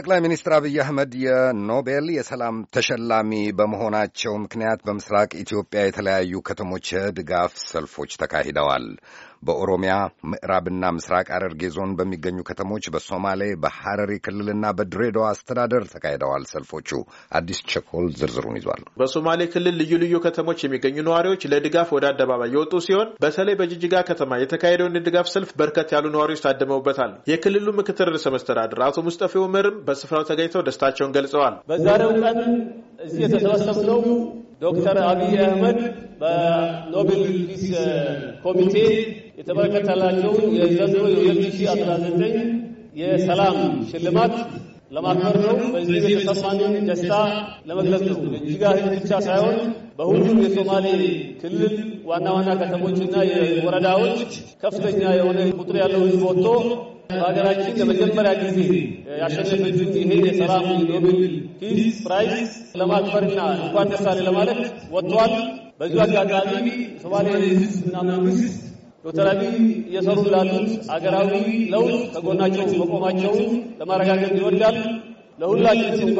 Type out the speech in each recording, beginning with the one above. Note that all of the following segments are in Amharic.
ጠቅላይ ሚኒስትር አብይ አህመድ የኖቤል የሰላም ተሸላሚ በመሆናቸው ምክንያት በምስራቅ ኢትዮጵያ የተለያዩ ከተሞች የድጋፍ ሰልፎች ተካሂደዋል። በኦሮሚያ ምዕራብና ምስራቅ ሐረርጌ ዞን በሚገኙ ከተሞች፣ በሶማሌ በሐረሪ ክልልና በድሬዳዋ አስተዳደር ተካሂደዋል። ሰልፎቹ አዲስ ቸኮል ዝርዝሩን ይዟል። በሶማሌ ክልል ልዩ ልዩ ከተሞች የሚገኙ ነዋሪዎች ለድጋፍ ወደ አደባባይ የወጡ ሲሆን በተለይ በጅጅጋ ከተማ የተካሄደውን የድጋፍ ሰልፍ በርከት ያሉ ነዋሪዎች ታድመውበታል። የክልሉ ምክትል ርዕሰ መስተዳድር አቶ ሙስጠፌ ኡመርም በስፍራው ተገኝተው ደስታቸውን ገልጸዋል። በዛሬው ቀን እዚህ የተሰበሰብነው ዶክተር አብይ አህመድ በኖቤል ፒስ ኮሚቴ የተበረከተላቸውን የዘንድሮ የ2019 የሰላም ሽልማት ለማክበር ነው። በዚህ የተሰማንን ደስታ ለመግለጽ ነው። የጅጅጋ ሕዝብ ብቻ ሳይሆን በሁሉም የሶማሌ ክልል ዋና ዋና ከተሞችና የወረዳዎች ከፍተኛ የሆነ ቁጥር ያለው ሕዝብ ወጥቶ በሀገራችን ለመጀመሪያ ጊዜ ያሸነፈችውን ይሄ የሰላም Nobel Peace Prize ለማክበርና እንኳን ደስ አለ ለማለት ወጥቷል። በዚሁ አጋጣሚ ሶማሌ ሕዝብና መንግስት ዶክተር አብይ እየሰሩ ላሉት አገራዊ ለውጥ ከጎናቸው መቆማቸውን ለማረጋገጥ ይወዳል። ለሁላችን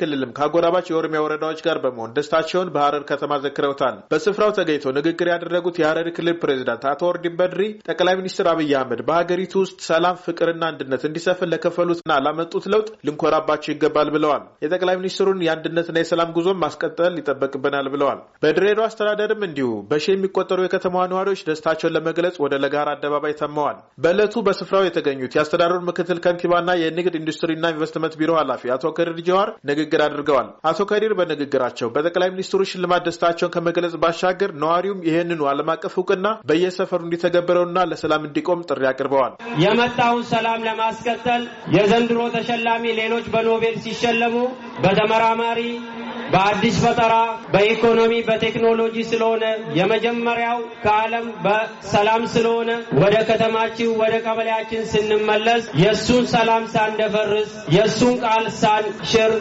ክልልም ከአጎራባች የኦሮሚያ ወረዳዎች ጋር በመሆን ደስታቸውን በሐረር ከተማ ዘክረውታል። በስፍራው ተገኝተው ንግግር ያደረጉት የሐረሪ ክልል ፕሬዚዳንት አቶ ኦርዲን በድሪ ጠቅላይ ሚኒስትር አብይ አህመድ በሀገሪቱ ውስጥ ሰላም፣ ፍቅርና አንድነት እንዲሰፍን ለከፈሉትና ላመጡት ለውጥ ልንኮራባቸው ይገባል ብለዋል። የጠቅላይ ሚኒስትሩን የአንድነትና የሰላም ጉዞም ማስቀጠል ይጠበቅብናል ብለዋል። በድሬዳዋ አስተዳደርም እንዲሁ በሺ የሚቆጠሩ የከተማዋ ነዋሪዎች ደስታቸውን ለመግለጽ ወደ ለጋራ አደባባይ ተመዋል። በዕለቱ በስፍራው የተገኙት የአስተዳደሩ ምክትል ከንቲባና የንግድ ኢንዱስትሪና ኢንቨስትመንት ቢሮ ኃላፊ አቶ ከዲር ጀዋር ንግግር አድርገዋል። አቶ ከዲር በንግግራቸው በጠቅላይ ሚኒስትሩ ሽልማት ደስታቸውን ከመግለጽ ባሻገር ነዋሪውም ይህንኑ ዓለም አቀፍ እውቅና በየሰፈሩ እንዲተገብረውና ለሰላም እንዲቆም ጥሪ አቅርበዋል። የመጣውን ሰላም ለማስቀጠል የዘንድሮ ተሸላሚ ሌሎች በኖቤል ሲሸለሙ በተመራማሪ በአዲስ ፈጠራ፣ በኢኮኖሚ፣ በቴክኖሎጂ ስለሆነ የመጀመሪያው ከዓለም በሰላም ስለሆነ ወደ ከተማችን ወደ ቀበሌያችን ስንመለስ የእሱን ሰላም ሳንደፈርስ የእሱን ቃል ሳንሽር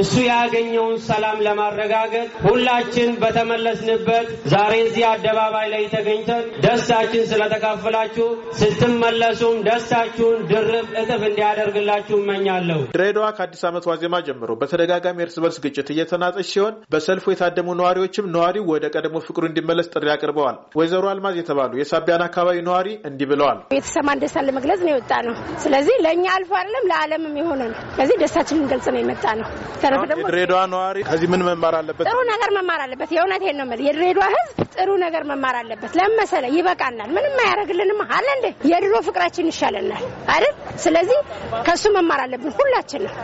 እሱ ያገኘውን ሰላም ለማረጋገጥ ሁላችን በተመለስንበት ዛሬ እዚህ አደባባይ ላይ ተገኝተን ደስታችን ስለተካፈላችሁ ስትመለሱም ደስታችሁን ድርብ እጥፍ እንዲያደርግላችሁ እመኛለሁ። ድሬዳዋ ከአዲስ ዓመት ዋዜማ ጀምሮ በተደጋጋሚ እርስ በርስ ግጭት እየተናጠች ሲሆን በሰልፉ የታደሙ ነዋሪዎችም ነዋሪው ወደ ቀድሞ ፍቅሩ እንዲመለስ ጥሪ አቅርበዋል። ወይዘሮ አልማዝ የተባሉ የሳቢያን አካባቢ ነዋሪ እንዲህ ብለዋል። የተሰማን ደስታ ለመግለጽ ነው የወጣ ነው። ስለዚህ ለእኛ አልፎ አይደለም ለዓለምም የሆነ ነው። ስለዚህ ደስታችን ልንገልጽ ነው የመጣ ነው። ተረፈ ደግሞ የድሬዳዋ ነዋሪ ከዚህ ምን መማር አለበት? ጥሩ ነገር መማር አለበት። የእውነቴን ነው የምልህ። የድሬዳዋ ሕዝብ ጥሩ ነገር መማር አለበት። ለምን መሰለህ? ይበቃናል። ምንም አያደርግልንም አለ እንዴ? የድሮ ፍቅራችን ይሻለናል አይደል? ስለዚህ ከሱ መማር አለብን ሁላችንም።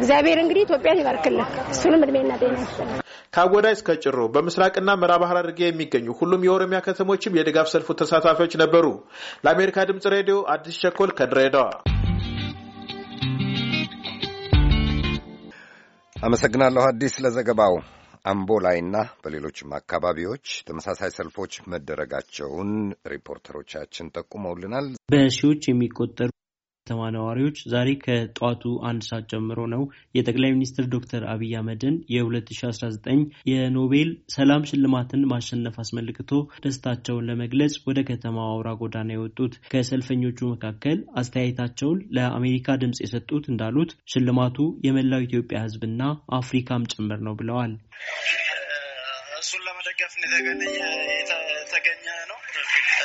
እግዚአብሔር እንግዲህ ኢትዮጵያን ይባርክልን። እሱንም እድሜና ጤና ይስጥልን። ከአጎዳይ እስከ ጭሮ በምስራቅና ምዕራብ ሐረርጌ የሚገኙ ሁሉም የኦሮሚያ ከተሞችም የድጋፍ ሰልፉ ተሳታፊዎች ነበሩ። ለአሜሪካ ድምጽ ሬዲዮ አዲስ ቸኮል ከድሬዳዋ አመሰግናለሁ አዲስ ለዘገባው። አምቦ ላይና በሌሎችም አካባቢዎች ተመሳሳይ ሰልፎች መደረጋቸውን ሪፖርተሮቻችን ጠቁመውልናል። በሺዎች የሚቆጠሩ ከተማ ነዋሪዎች ዛሬ ከጠዋቱ አንድ ሰዓት ጀምሮ ነው የጠቅላይ ሚኒስትር ዶክተር አብይ አህመድን የ2019 የኖቤል ሰላም ሽልማትን ማሸነፍ አስመልክቶ ደስታቸውን ለመግለጽ ወደ ከተማው አውራ ጎዳና የወጡት። ከሰልፈኞቹ መካከል አስተያየታቸውን ለአሜሪካ ድምፅ የሰጡት እንዳሉት ሽልማቱ የመላው ኢትዮጵያ ሕዝብና አፍሪካም ጭምር ነው ብለዋል። እሱን ለመደገፍ የተገኘ ነው።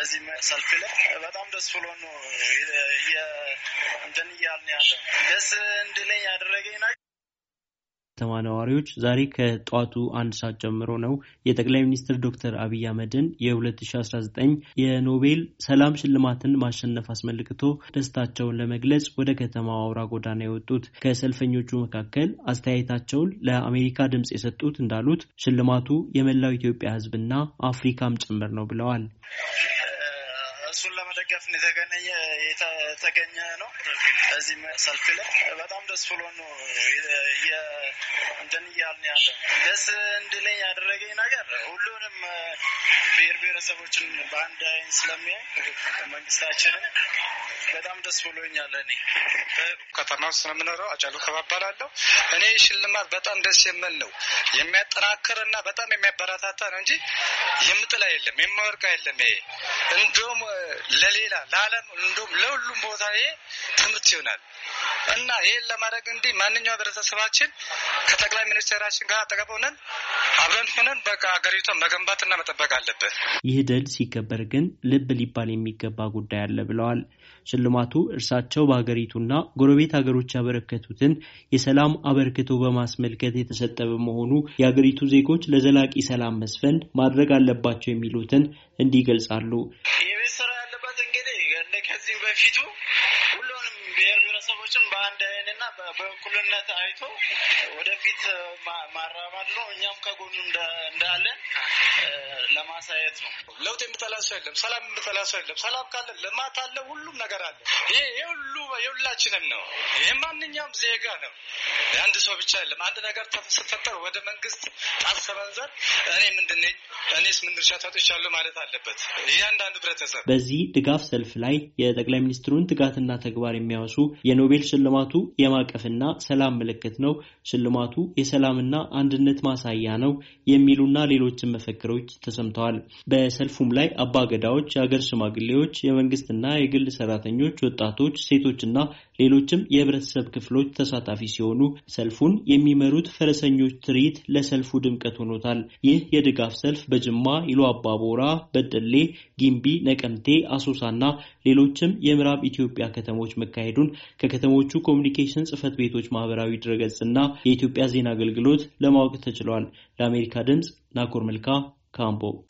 እዚህ ሰልፍ ላይ በጣም ደስ ብሎ ነው እንትን እያልን ያለ ደስ እንድለኝ ያደረገኝ ነገር ከተማ ነዋሪዎች ዛሬ ከጠዋቱ አንድ ሰዓት ጀምሮ ነው የጠቅላይ ሚኒስትር ዶክተር አብይ አህመድን የ2019 የኖቤል ሰላም ሽልማትን ማሸነፍ አስመልክቶ ደስታቸውን ለመግለጽ ወደ ከተማው አውራ ጎዳና የወጡት። ከሰልፈኞቹ መካከል አስተያየታቸውን ለአሜሪካ ድምፅ የሰጡት እንዳሉት ሽልማቱ የመላው ኢትዮጵያ ሕዝብና አፍሪካም ጭምር ነው ብለዋል። እሱን ለመደገፍ የተገኘ ነው። እዚህ ሰልፍ ላይ በጣም ደስ ብሎ ነው እንትን እያልን ያለ ደስ እንድለኝ ያደረገኝ ነገር ሁሉንም ብሔር ብሔረሰቦችን በአንድ አይን ስለሚያይ መንግስታችንን በጣም ደስ ብሎኛል። እኔ ከተማ ውስጥ ነው የምኖረው። አጫሉ ከባባላለሁ። እኔ ሽልማት በጣም ደስ የምል ነው የሚያጠናክር እና በጣም የሚያበረታታ ነው እንጂ የምጥላ የለም የማወርቅ የለም። ይሄ እንዲሁም ለሌላ ለዓለም እንዲሁም ለሁሉም ቦታ ይሄ ትምህርት ይሆናል እና ይህን ለማድረግ እንዲህ ማንኛውም ህብረተሰባችን ከጠቅላይ ሚኒስትራችን ጋር አጠገብ ሆነን አብረን ሆነን በቃ ሀገሪቷን መገንባትና መጠበቅ አለብን። ይህ ድል ሲከበር ግን ልብ ሊባል የሚገባ ጉዳይ አለ ብለዋል። ሽልማቱ እርሳቸው በሀገሪቱና ጎረቤት ሀገሮች ያበረከቱትን የሰላም አበርክቶ በማስመልከት የተሰጠ በመሆኑ የሀገሪቱ ዜጎች ለዘላቂ ሰላም መስፈን ማድረግ አለባቸው የሚሉትን እንዲህ ይገልጻሉ። የቤት ስራ ያለበት እንግዲህ ከዚህ በፊቱ ሁሉንም ብሔር ብሔረሰቦችን በአንድ አይንና በእኩልነት አይቶ ወደፊት ማራማድ ነው። እኛም ከጎኑ እንዳለን ለማሳየት ነው። ለውጥ የምጠላ ሰው የለም። ሰላም የምጠላ ሰው የለም። ሰላም ካለ ልማት አለ፣ ሁሉም ነገር አለ። ይሄ የሁሉ የሁላችንም ነው። ይህ ማንኛውም ዜጋ ነው። የአንድ ሰው ብቻ የለም። አንድ ነገር ስትፈጠር ወደ መንግስት ጣት ሰመንዘር እኔ ምንድን ነኝ እኔስ ምን ድርሻ ሰጥቻለሁ ማለት አለበት እያንዳንዱ ህብረተሰብ። በዚህ ድጋፍ ሰልፍ ላይ የጠቅላይ ሚኒስትሩን ትጋትና ተግባር የሚያወሱ የኖቤል ሽልማቱ የማቀፍና ሰላም ምልክት ነው፣ ሽልማቱ የሰላምና አንድነት ማሳያ ነው የሚሉና ሌሎችን መፈክሮች ተሰምተዋል። በሰልፉም ላይ አባገዳዎች፣ የሀገር ሽማግሌዎች፣ የመንግስትና የግል ሰራተኞች፣ ወጣቶች፣ ሴቶችና ሌሎችም የህብረተሰብ ክፍሎች ተሳታፊ ሲሆኑ ሰልፉን የሚመሩት ፈረሰኞች ትርኢት ለሰልፉ ድምቀት ሆኖታል። ይህ የድጋፍ ሰልፍ በጅማ፣ ኢሉ አባቦራ፣ በደሌ፣ ጊምቢ፣ ነቀምቴ፣ አሶሳና ሌሎችም የምዕራብ ኢትዮጵያ ከተሞች መካሄዱን ከከተሞቹ ኮሚኒኬሽን ጽህፈት ቤቶች ማህበራዊ ድረገጽና የኢትዮጵያ ዜና አገልግሎት ለማወቅ ተችሏል። ለአሜሪካ ድምፅ ናኮር መልካ combo.